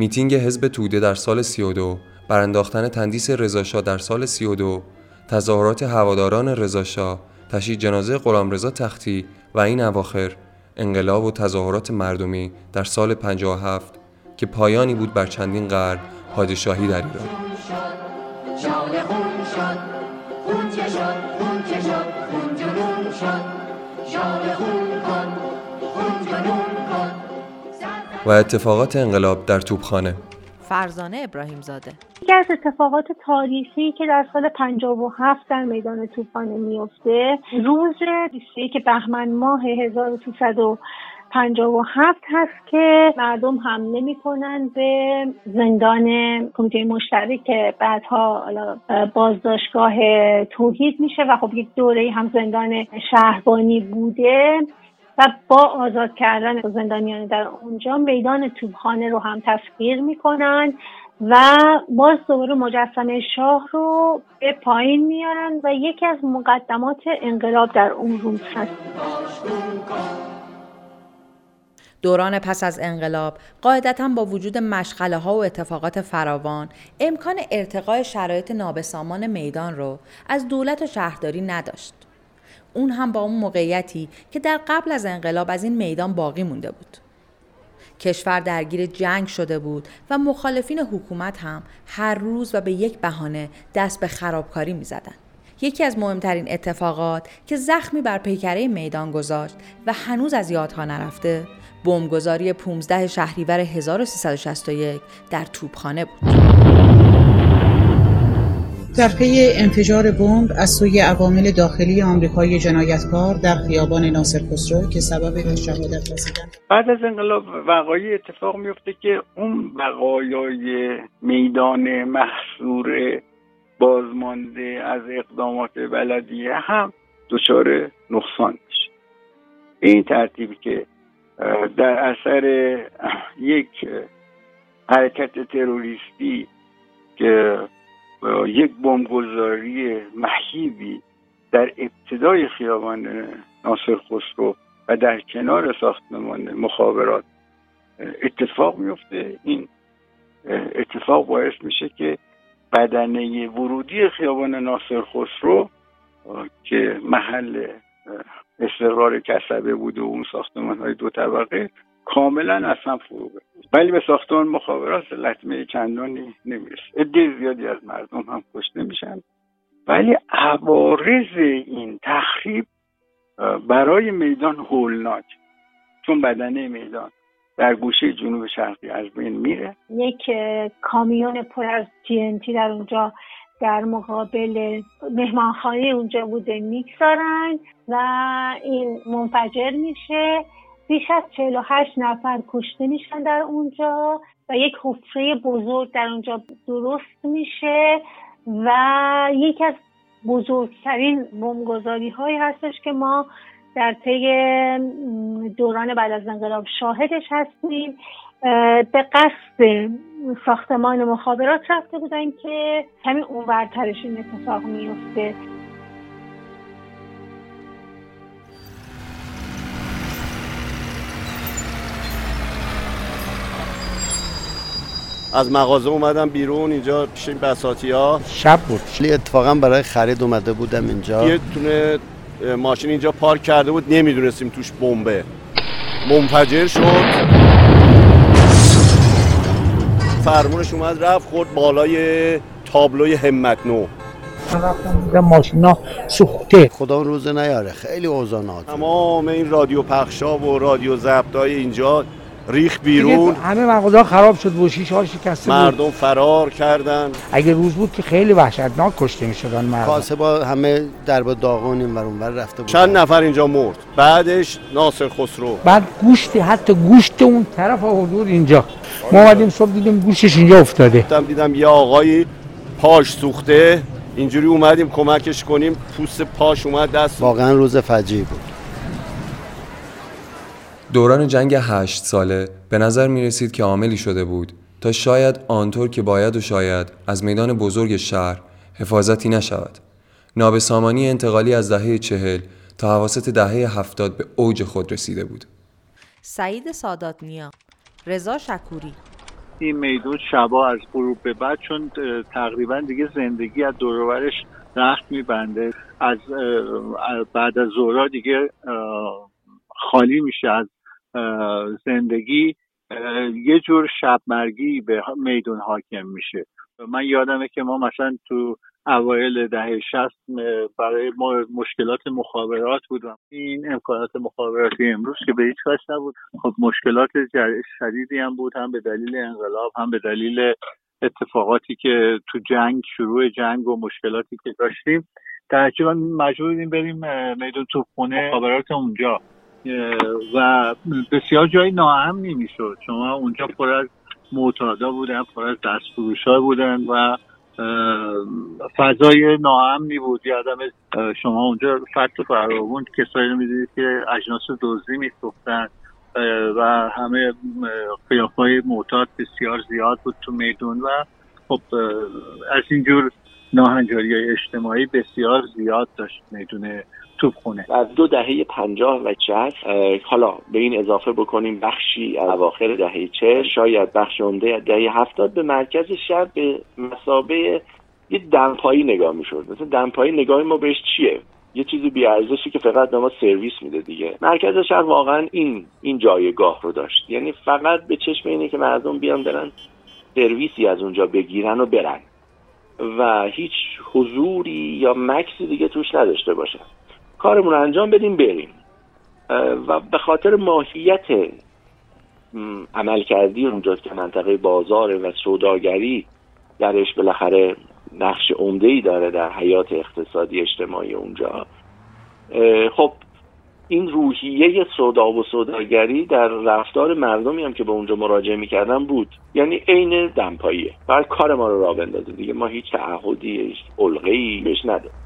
میتینگ حزب توده در سال 32 برانداختن تندیس رضاشاه در سال 32 تظاهرات هواداران رضاشاه تشییع جنازه غلامرضا تختی و این اواخر انقلاب و تظاهرات مردمی در سال 57 که پایانی بود بر چندین قرن پادشاهی در ایران. و اتفاقات انقلاب در توبخانه
فرزانه ابراهیم زاده
یکی از اتفاقات تاریخی که در سال 57 در میدان توپخانه میفته روز 21 بهمن ماه 1357 هست که مردم حمله می‌کنن به زندان کمیته مشترک که بعدها بازداشتگاه توحید میشه و خب یک دوره هم زندان شهربانی بوده. با آزاد کردن زندانیان در اونجا میدان توبخانه رو هم تسخیر می‌کنن و باز دوباره مجسمه شاه رو به پایین میارن و یکی از مقدمات انقلاب در اون روز هست
دوران پس از انقلاب قاعدتا با وجود مشغله ها و اتفاقات فراوان امکان ارتقای شرایط نابسامان میدان رو از دولت و شهرداری نداشت. اون هم با اون موقعیتی که در قبل از انقلاب از این میدان باقی مونده بود. کشور درگیر جنگ شده بود و مخالفین حکومت هم هر روز و به یک بهانه دست به خرابکاری می زدن. یکی از مهمترین اتفاقات که زخمی بر پیکره میدان گذاشت و هنوز از یادها نرفته بمبگذاری 15 شهریور 1361 در توپخانه بود.
در پی انفجار بمب از سوی عوامل داخلی آمریکای جنایتکار در خیابان ناصر خسرو که سبب شهادت رسیدن.
بعد از انقلاب وقایع اتفاق میفته که اون بقایای میدان محصور بازمانده از اقدامات بلدیه هم دچار نقصان میشه. این ترتیبی که در اثر یک حرکت تروریستی که یک بمبگذاری مهیبی در ابتدای خیابان ناصر خسرو و در کنار ساختمان مخابرات اتفاق میفته این اتفاق باعث میشه که بدنه ورودی خیابان ناصر خسرو که محل استقرار کسبه بوده و اون ساختمان های دو طبقه کاملا اصلا فرو ولی به ساختمان مخابرات لطمه چندانی نمی‌رسه. عده زیادی از مردم هم کشته میشن. ولی عوارض این تخریب برای میدان هولناک چون بدنه میدان در گوشه جنوب شرقی از بین میره.
یک کامیون پر از TNT در اونجا در مقابل مهمانخانه اونجا بوده می‌گذارن و این منفجر میشه. بیش از 48 نفر کشته میشن در اونجا و یک حفره بزرگ در اونجا درست میشه و یکی از بزرگترین بمبگذاری هایی هستش که ما در طی دوران بعد از انقلاب شاهدش هستیم. به قصد ساختمان مخابرات رفته بودن که همین اونورترش این اتفاق میفته
از مغازه اومدم بیرون اینجا پیش این بساتی ها
شب بود.
اتفاقا برای خرید اومده بودم اینجا. یه تونه ماشین اینجا پارک کرده بود نمی‌دونستیم توش بمبه. منفجر شد. فرمونش اومد رفت خورد بالای تابلوی همت نو.
رفتم ماشینا سوخته.
خدا روز نیاره. خیلی اوزانات. تمام این رادیو پخشا و رادیو ضبطای اینجا ریخ بیرون.
همه مغازه خراب شد و شیشه ها شکسته
مردم فرار کردن.
اگه روز بود که خیلی وحشتناک کشته می‌شدن مردم.
کاسبا همه در با داغون این ور رفته بود چند نفر اینجا مرد. بعدش ناصر خسرو.
بعد گوشت حتی گوشت اون طرف حدود اینجا. ما اومدیم صبح دیدیم گوشتش اینجا افتاده.
دیدم دیدم یه آقایی پاش سوخته. اینجوری اومدیم کمکش کنیم. پوست پاش اومد دست واقعا روز فجیعی بود.
دوران جنگ هشت ساله به نظر می رسید که عاملی شده بود تا شاید آنطور که باید و شاید از میدان بزرگ شهر حفاظتی نشود. نابسامانی انتقالی از دهه چهل تا حواست دهه هفتاد به اوج خود رسیده بود.
سعید سادات نیا رضا شکوری
این میدون شبا از غروب به بعد چون تقریبا دیگه زندگی از دورورش رخت میبنده از بعد از زورا دیگه خالی میشه از زندگی یه جور شب مرگی به میدون حاکم میشه. من یادمه که ما مثلا تو اوایل دهه شست برای مشکلات مخابرات بودم این امکانات مخابراتی امروز که به هیچ وجه نبود. خب مشکلات شدیدی هم بود هم به دلیل انقلاب هم به دلیل اتفاقاتی که تو جنگ شروع جنگ و مشکلاتی که داشتیم. در مجبور بودیم بریم میدون توپخونه مخابرات اونجا. و بسیار جای ناامنی می‌شد شما اونجا پر از معتادا بودن پر از دستفروش ها بودن و فضای ناامنی بود یادم شما اونجا فتح فراوون کسایی رو می‌دید که اجناس دزدی میسوختن و همه قیاف های معتاد بسیار زیاد بود تو میدون و خب از اینجور ناهنجاری اجتماعی بسیار زیاد داشت می‌دونه توپخونه
از دو دهه پنجاه و چهل حالا به این اضافه بکنیم بخشی اواخر دهه چه شاید بخش عمده دهه هفتاد به مرکز شهر به مسابه یه دمپایی نگاه می‌شد. مثلا دمپایی نگاه ما بهش چیه؟ یه چیزی بیارزشی که فقط به ما سرویس میده دیگه. مرکز شهر واقعا این این جایگاه رو داشت. یعنی فقط به چشم اینه که مردم بیان برن سرویسی از اونجا بگیرن و برن. و هیچ حضوری یا مکسی دیگه توش نداشته باشن. کارمون رو انجام بدیم بریم. و به خاطر ماهیت عمل کردی اونجا که منطقه بازار و سوداگری درش بالاخره نقش عمده ای داره در حیات اقتصادی اجتماعی اونجا. خب این روحیه سودا و سوداگری در رفتار مردمی هم که به اونجا مراجعه می‌کردن بود. یعنی عین دمپاییه. بعد کار ما رو را بندازه دیگه. ما هیچ تعهدی ای بهش نداریم.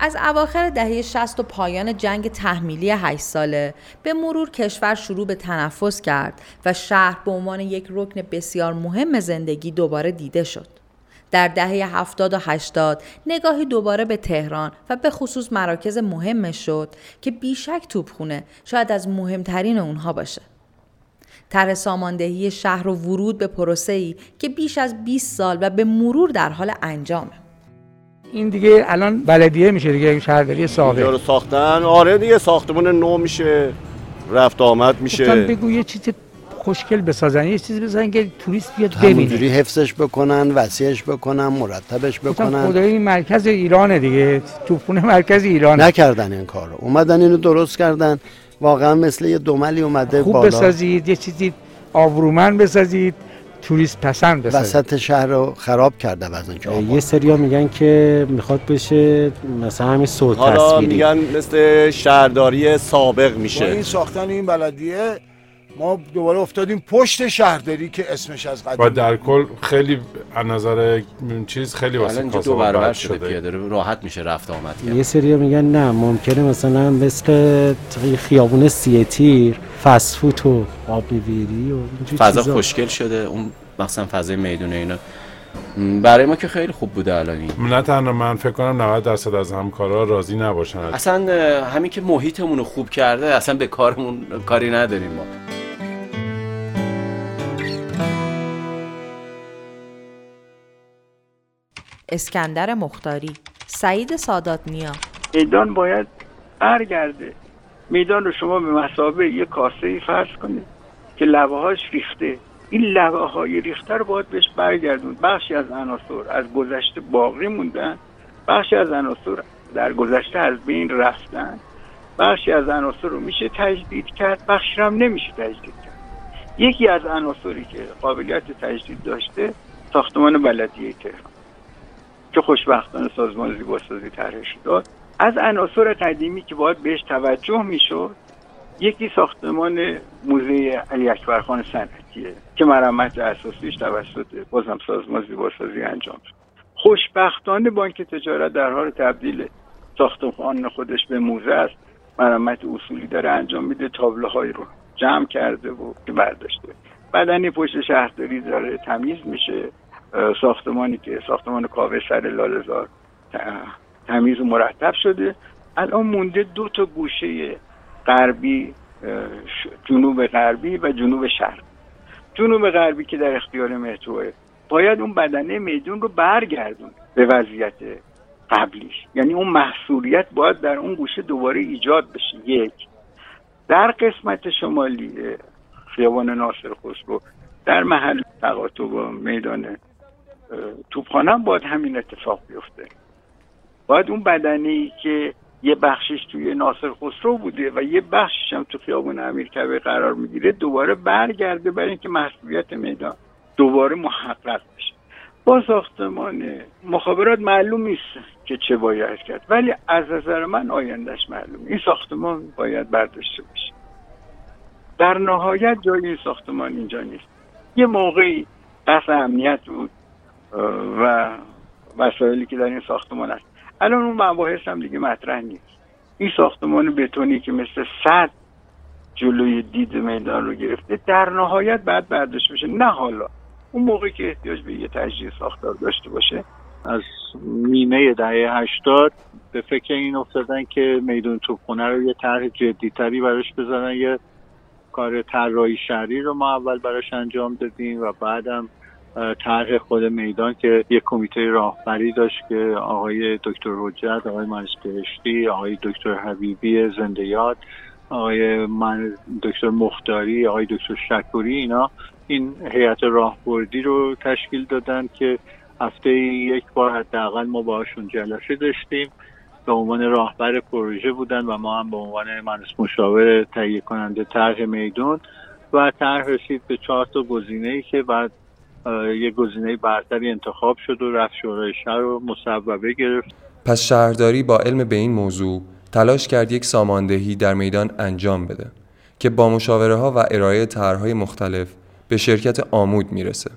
از اواخر دهه 60 و پایان جنگ تحمیلی 8 ساله به مرور کشور شروع به تنفس کرد و شهر به عنوان یک رکن بسیار مهم زندگی دوباره دیده شد. در دهه 70 و 80 نگاهی دوباره به تهران و به خصوص مراکز مهم شد که بیشک توپخونه شاید از مهمترین اونها باشه. طرح ساماندهی شهر و ورود به پروسه ای که بیش از 20 سال و به مرور در حال انجامه.
این دیگه الان بلدیه میشه دیگه شهرداری سابق
رو ساختن. آره دیگه ساختمون نو میشه. رفت آمد میشه.
بگو یه چیز خوشگل بسازن یه چیزی بزنن که توریست بیاد ببینه.
همونجوری حفظش بکنن وسیعش بکنن مرتبش بکنن.
خدای این مرکز ایرانه دیگه. توپخونه مرکز ایران
نکردن این کارو. اومدن اینو درست کردن. واقعا مثل یه دوملی اومده
خوب
بالا.
بسازید یه چیزی آبرومند بسازید. توریست پسند بسازید.
وسط شهر رو خراب کرده از اینکه
یه سریا میگن که می‌خواد بشه مثلا همین صوت
حالا
تصویری.
میگن مثل شهرداری سابق
با
میشه
این ساختن این بلدیه ما دوباره افتادیم پشت شهرداری که اسمش از قدیم
و در کل خیلی از نظر چیز خیلی واسه
دو برابر
بد
شده پیاده رو راحت میشه رفت آمد کرد.
یه سریا میگن نه ممکنه مثلا مثل خیابون سی تیر فسفوت و آب میویری و اینجور
فضا
چیزا.
خوشگل شده. اون مثلا فضای میدون اینا. برای ما که خیلی خوب بوده الان این.
نه تنها من فکر کنم 90 درصد از همکارا راضی نباشن.
اصلا همین که محیطمون رو خوب کرده اصلا به کارمون کاری نداریم ما.
اسکندر مختاری سعید سادات نیا
میدان باید برگرده. میدان رو شما به مسابه یه کاسه ای فرض کنید که لبه هاش ریخته. این لبه های ریخته رو باید بهش برگردون. بخشی از عناصر از گذشته باقی موندن. بخشی از عناصر در گذشته از بین رفتن. بخشی از عناصر رو میشه تجدید کرد بخشی رو هم نمیشه تجدید کرد. یکی از عناصری که قابلیت تجدید داشته ساختمان بلدیه تهران که خوشبختانه سازمان زیباسازی طرحش داد. از عناصر قدیمی که باید بهش توجه می‌شد یکی ساختمان موزه علی اکبر خان صنعتیه که مرمت اساسیش توسط بازم سازمان زیباسازی انجام شد. خوشبختانه بانک تجارت در حال تبدیل ساختمان خودش به موزه است. مرمت اصولی داره انجام میده تابلوهای رو جمع کرده و برداشته. بدنی پشت شهرداری داره تمیز میشه. ساختمانی که ساختمان کاوه سر لالزار تمیز و مرتب شده. الان مونده دو تا گوشه غربی جنوب غربی و جنوب شرق. جنوب غربی که در اختیار متروه. باید اون بدنه میدون رو برگردون به وضعیت قبلیش. یعنی اون محصولیت باید در اون گوشه دوباره ایجاد بشه. یک. در قسمت شمالی خیابان ناصر خسرو در محل تقاطع با میدان توپخانه باید همین اتفاق بیفته. باید اون بدنه که یه بخشش توی ناصر خسرو بوده و یه بخشش هم تو خیابان امیرکبیر قرار می‌گیره دوباره برگرده برای اینکه مسئولیت میدان. دوباره محقق بشه. با ساختمان مخابرات معلوم نیست که چه باید کرد ولی از نظر من آیندهش معلوم. این ساختمان باید برداشته بشه. در نهایت جای این ساختمان اینجا نیست. یه موقعی بحث امنیت بود و مسائلی که در این ساختمان هست. الان اون مباحث هم دیگه مطرح نیست. این ساختمان بتونی که مثل صد جلوی دید میدان رو گرفته در نهایت بعد برداشت بشه. نه حالا. اون موقع که احتیاج به یه تجدید ساختار داشته باشه.
از نیمه دهه هشتاد به فکر این افتادن که میدون توپخونه رو یه طرح جدیتری براش بزنن یه کار طراحی شهری رو ما اول براش انجام دادیم و بعدم طرح خود میدان که یه کمیته راهبری داشت که آقای دکتر حجت آقای مهندس بهشتی آقای دکتر حبیبی زنده یاد آقای من دکتر مختاری آقای دکتر شکوری اینا این هیئت راهبردی رو تشکیل دادن که هفته یک بار حداقل ما باشون جلسه داشتیم. به عنوان راهبر پروژه بودن و ما هم به عنوان مهندس مشاور تهیه کننده طرح میدون و طرح رسید به چهار تا گزینه ای که بعد یه گزینه برتری انتخاب شد و رفت شورای شهر و مصوبه گرفت
پس شهرداری با علم به این موضوع تلاش کرد یک ساماندهی در میدان انجام بده که با مشاوره ها و ارائه طرحهای مختلف به شرکت آمود می‌رسه.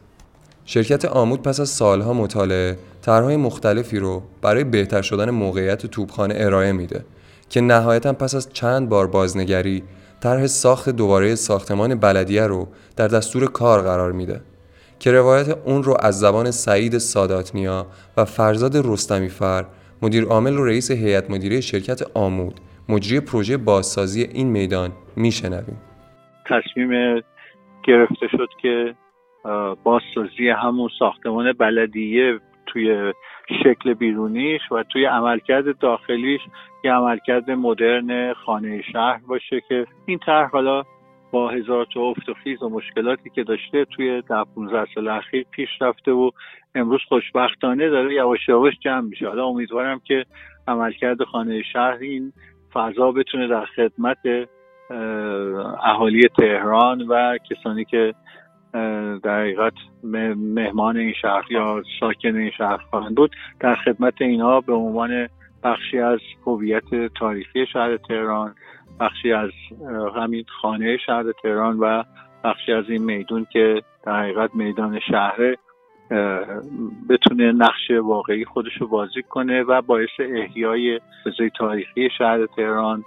شرکت آمود پس از سالها مطالعه طرحهای مختلفی رو برای بهتر شدن موقعیت توپخانه ارائه میده که نهایتا پس از چند بار بازنگری طرح ساخت دوباره ساختمان بلدیه رو در دستور کار قرار میده که روایت اون رو از زبان سعید ساداتنیا و فرزاد رستمی فر مدیر عامل و رئیس هیئت مدیره شرکت آمود مجری پروژه بازسازی این میدان میشنویم.
تصمیم گرفته شد که بازسازی همون ساختمان بلدیه توی شکل بیرونیش و توی عملکرد داخلیش یه عملکرد مدرن خانه شهر باشه که این طرح حالا با هزار تا افت و خیز و مشکلاتی که داشته توی ده 15 سال اخیر پیش رفته و امروز خوشبختانه داره یواش یواش جمع میشه. حالا امیدوارم که عملکرد خانه شهر این فضا بتونه در خدمت اهالی تهران و کسانی که در حقیقت مهمان این شهر یا ساکن این شهر خواهند بود در خدمت اینها به عنوان بخشی از هویت تاریخی شهر تهران بخشی از همین خانه شهر تهران و بخشی از این میدون که در حقیقت میدان شهره بتونه نقش واقعی خودش رو بازی کنه و باعث احیای فضای تاریخی شهر تهران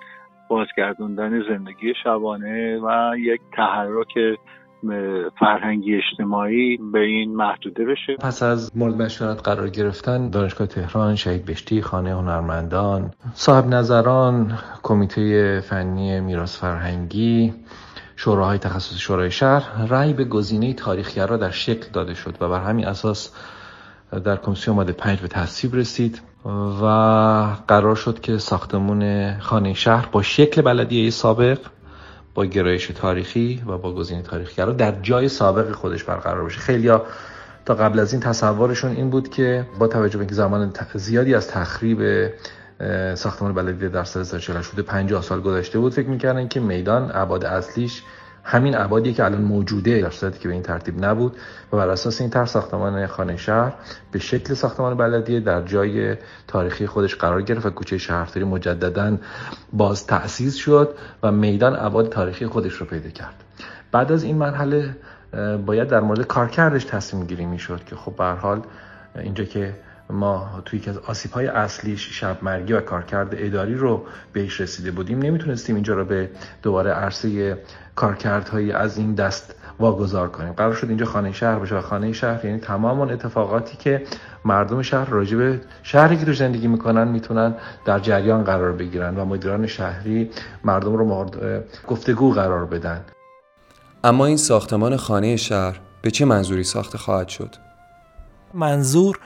بازگردوندن زندگی شبانه و یک تحرک فرهنگی اجتماعی به این محدوده بشه.
پس از مورد مشورت قرار گرفتن دانشگاه تهران شهید بشتی خانه هنرمندان صاحب نظران کمیته فنی میراث فرهنگی شوراهای تخصص شورای شهر رأی به گزینه تاریخگرا در شکل داده شد و بر همین اساس در کمیسیون ماده پنج به تصویب رسید و قرار شد که ساختمون خانه شهر با شکل بلدیه سابق با گرایش تاریخی و با گزینه تاریخگرا در جای سابق خودش برقرار بشه خیلی تا قبل از این تصورشون این بود که با توجه به زمان زیادی از تخریب ساختمان بلدیه در سال 1948 شده 50 سال گذشته بود فکر می‌کردن که میدان عباد اصلیش همین عبادی که الان موجوده در صورتی که به این ترتیب نبود و بر اساس این طرح ساختمان خانه شهر به شکل ساختمان بلدیه در جای تاریخی خودش قرار گرفت و کوچه شهرداری مجددا باز تأسیس شد و میدان عباد تاریخی خودش رو پیدا کرد. بعد از این مرحله باید در مورد کارکردش تصمیم گیری می‌شد که خب به حال اینجا که ما توی که از آسیب های اصلیش شب مرگی و کارکرد اداری رو بهش رسیده بودیم. نمی‌تونستیم اینجا رو به دوباره عرصه کارکردهایی از این دست واگذار کنیم. قرار شد اینجا خانه شهر بشه و خانه شهر یعنی تمام اون اتفاقاتی که مردم شهر راجع به شهری که تو زندگی می‌کنن می‌تونن در جریان قرار بگیرن و مدیران شهری مردم رو مورد گفتگو قرار بدن.
اما این ساختمان خانه شهر به چه منظوری ساخته خواهد شد؟
منظور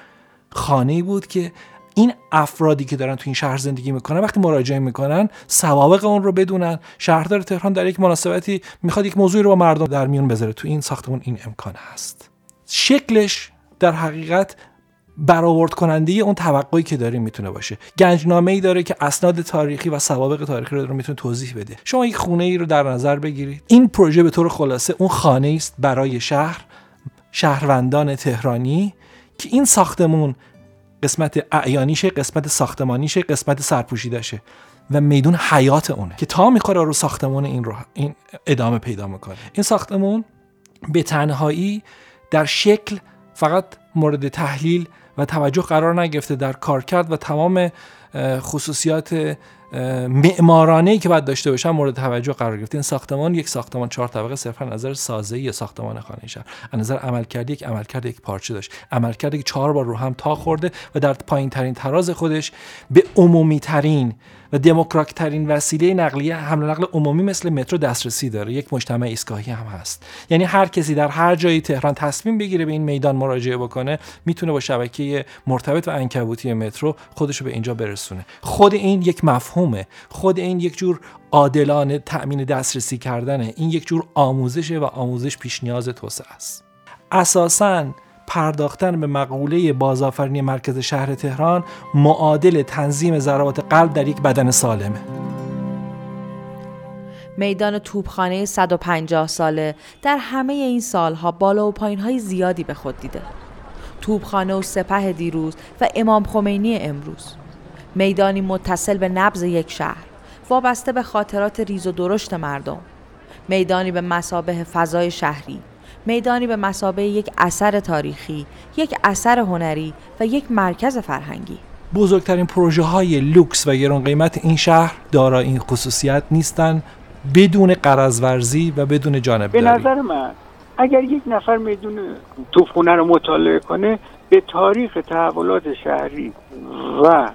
خانه بود که این افرادی که دارن تو این شهر زندگی می‌کنن وقتی مراجعه می‌کنن سوابق اون رو بدونن. شهردار تهران در یک مناسبتی می‌خواد یک موضوعی رو با مردم در میون بذاره. تو این ساختمون این امکان هست. شکلش در حقیقت برآورد کننده اون توقعی که داریم می‌تونه باشه. گنجنامه ای داره که اسناد تاریخی و سوابق تاریخی رو می‌تونه توضیح بده. شما یک خونه ای رو در نظر بگیرید. این پروژه به طور خلاصه اون خانه است برای شهر شهروندان تهرانی. که این ساختمون قسمت اعیانیشه قسمت ساختمانیشه قسمت سرپوشیدشه و میدون حیات اونه که تا می‌خوره رو ساختمون این رو این ادامه پیدا می‌کنه. این ساختمون به تنهایی در شکل فقط مورد تحلیل و توجه قرار نگرفته در کارکرد و تمام خصوصیات معمارانه که باید داشته باشن مورد توجه قرار گرفت. این ساختمان یک ساختمان چهار طبقه صرفا نظر سازه ساختمان خانه شهر. از نظر عملکرد یک عملکرد یک پارچه داشت. عملکرد که چهار بار رو هم تا خورده و در پایین ترین تراز خودش به عمومی ترین و دموکراتیک ترین وسیله نقلیه حمل نقل عمومی مثل مترو دسترسی داره. یک مجتمع ایستگاهی هم هست. یعنی هر کسی در هر جایی تهران تصمیم بگیره به این میدان مراجعه بکنه می‌تونه با شبکه مرتبط و انکبوتی مترو خودش رو به اینجا برسونه. خود این یک مفهومه. خود این یک جور عادلانه تأمین دسترسی کردنه. این یک جور آموزشه و آموزش پیش نیاز توسعه است. اساساً پرداختن به مقوله بازآفرینی مرکز شهر تهران معادل تنظیم ضربات قلب در یک بدن سالمه.
میدان توپخانه 150 ساله در همه این سالها بالا و پایین های زیادی به خود دیده. توپخانه و سپه دیروز و امام خمینی امروز. میدانی متصل به نبز یک شهر وابسته به خاطرات ریز و درشت مردم. میدانی به مسابه فضای شهری. میدانی به مسابه یک اثر تاریخی، یک اثر هنری و یک مرکز فرهنگی.
بزرگترین پروژه های لوکس و گران قیمت این شهر دارای این خصوصیت نیستند بدون قرضورزی و بدون جانبداری
به نظر من اگر یک نفر میدون توپخونه رو مطالعه کنه به تاریخ تحولات شهری و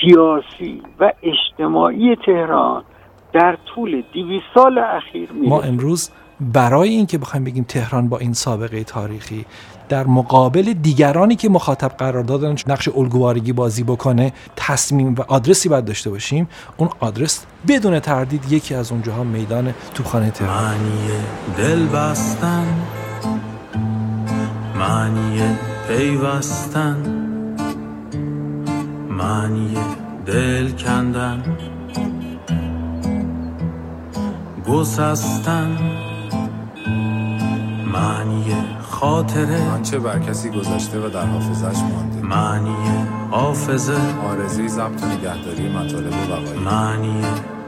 سیاسی و اجتماعی تهران در طول 200 سال اخیر میره
ما امروز برای اینکه بخوایم بگیم تهران با این سابقه تاریخی در مقابل دیگرانی که مخاطب قرار دادن نقش الگوارگی بازی بکنه تصمیم و آدرسی باید داشته باشیم اون آدرس بدون تردید یکی از اونجاها میدان توپخانه تهران.
معنی دل بستن معنی پیوستن معنی دل کندن گسستن. معنی خاطره.
آنچه بر کسی گذشته و در حافظش مانده.
معنی حافظه.
آرزوی ضبط و نگهداری مطالب و
معنی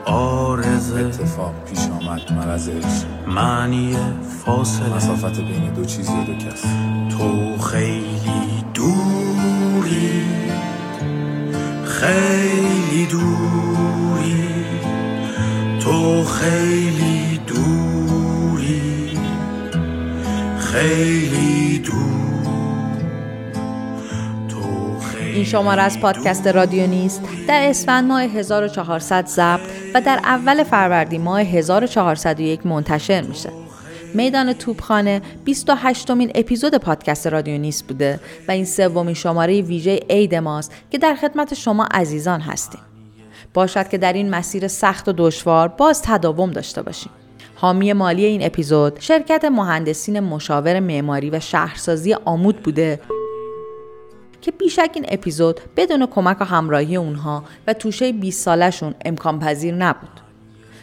آرزه.
اتفاق پیش آمد عشق
معنی فاصله.
مسافت بین دو چیز یا دو کس.
تو خیلی دوری. خیلی دوری. تو خیلی خیلی
این شماره از پادکست رادیو نیست در اسفند ماه 1400 ضبط و در اول فروردین ماه 1401 منتشر میشه. میدان توپخانه 28 مین اپیزود پادکست رادیو نیست بوده و این سومین شماره ویژه عید ماست که در خدمت شما عزیزان هستیم. باشد که در این مسیر سخت و دشوار باز تداوم داشته باشیم. حامی مالی این اپیزود شرکت مهندسین مشاور معماری و شهرسازی آمود بوده که بیشک این اپیزود بدون کمک و همراهی اونها و توشه 20 سالشون امکان پذیر نبود.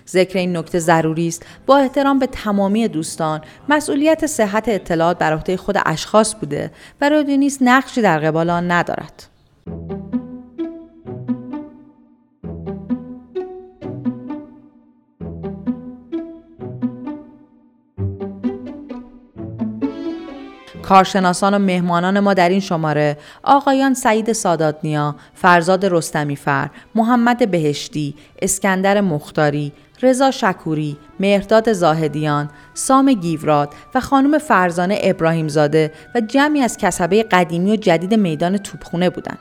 ذکر این نکته ضروری است با احترام به تمامی دوستان مسئولیت صحت اطلاعات بر عهده خود اشخاص بوده و رادیو نیست نقشی در قبال آن ندارد. کارشناسان و مهمانان ما در این شماره آقایان سعید ساداتنیا، فرزاد رستمیفر، محمد بهشتی، اسکندر مختاری، رضا شکوری، مهرداد زاهدیان، سام گیوراد و خانم فرزانه ابراهیمزاده و جمعی از کسبه قدیمی و جدید میدان توپخونه بودند.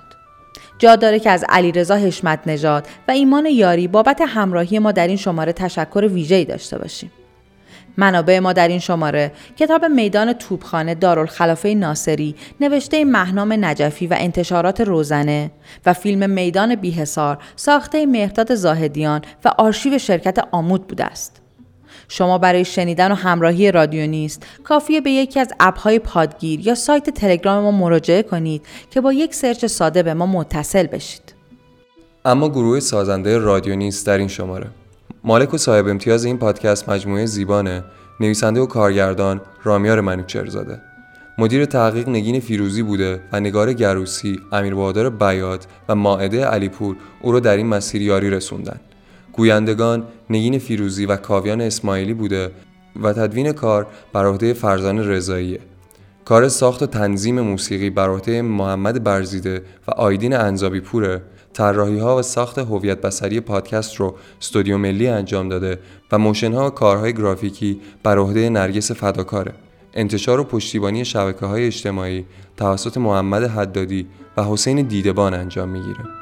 جا داره که از علیرضا حشمت نژاد و ایمان یاری بابت همراهی ما در این شماره تشکر ویژه‌ای داشته باشیم. منابع ما در این شماره کتاب میدان توپخانه دارالخلافه ناصری نوشته مهنام نجفی و انتشارات روزنه و فیلم میدان بیحسار ساخته مهرداد زاهدیان و آرشیو شرکت آمود بوده است. شما برای شنیدن و همراهی رادیو نیست کافیه به یکی از اپهای پادگیر یا سایت تلگرام ما مراجعه کنید که با یک سرچ ساده به ما متصل بشید.
اما گروه سازنده رادیو نیست در این شماره مالک و صاحب امتیاز این پادکست مجموعه زیبانه نویسنده و کارگردان رامیار منوچرزاده مدیر تحقیق نگین فیروزی بوده و نگار گروسی، امیر بهادر بیات و ماعده علیپور او را در این مسیر یاری رسوندن. گویندگان نگین فیروزی و کاویان اسماعیلی بوده و تدوین کار بر عهده فرزان رضاییه. کار ساخت و تنظیم موسیقی بر عهده محمد برزیده و آیدین انزابی پوره طراحی ها و ساخت هویت بصری پادکست رو استودیو ملی انجام داده و موشن ها و کارهای گرافیکی بر عهده نرگس فداکاره. انتشار و پشتیبانی شبکه های اجتماعی توسط محمد حدادی و حسین دیدبان انجام می‌گیره.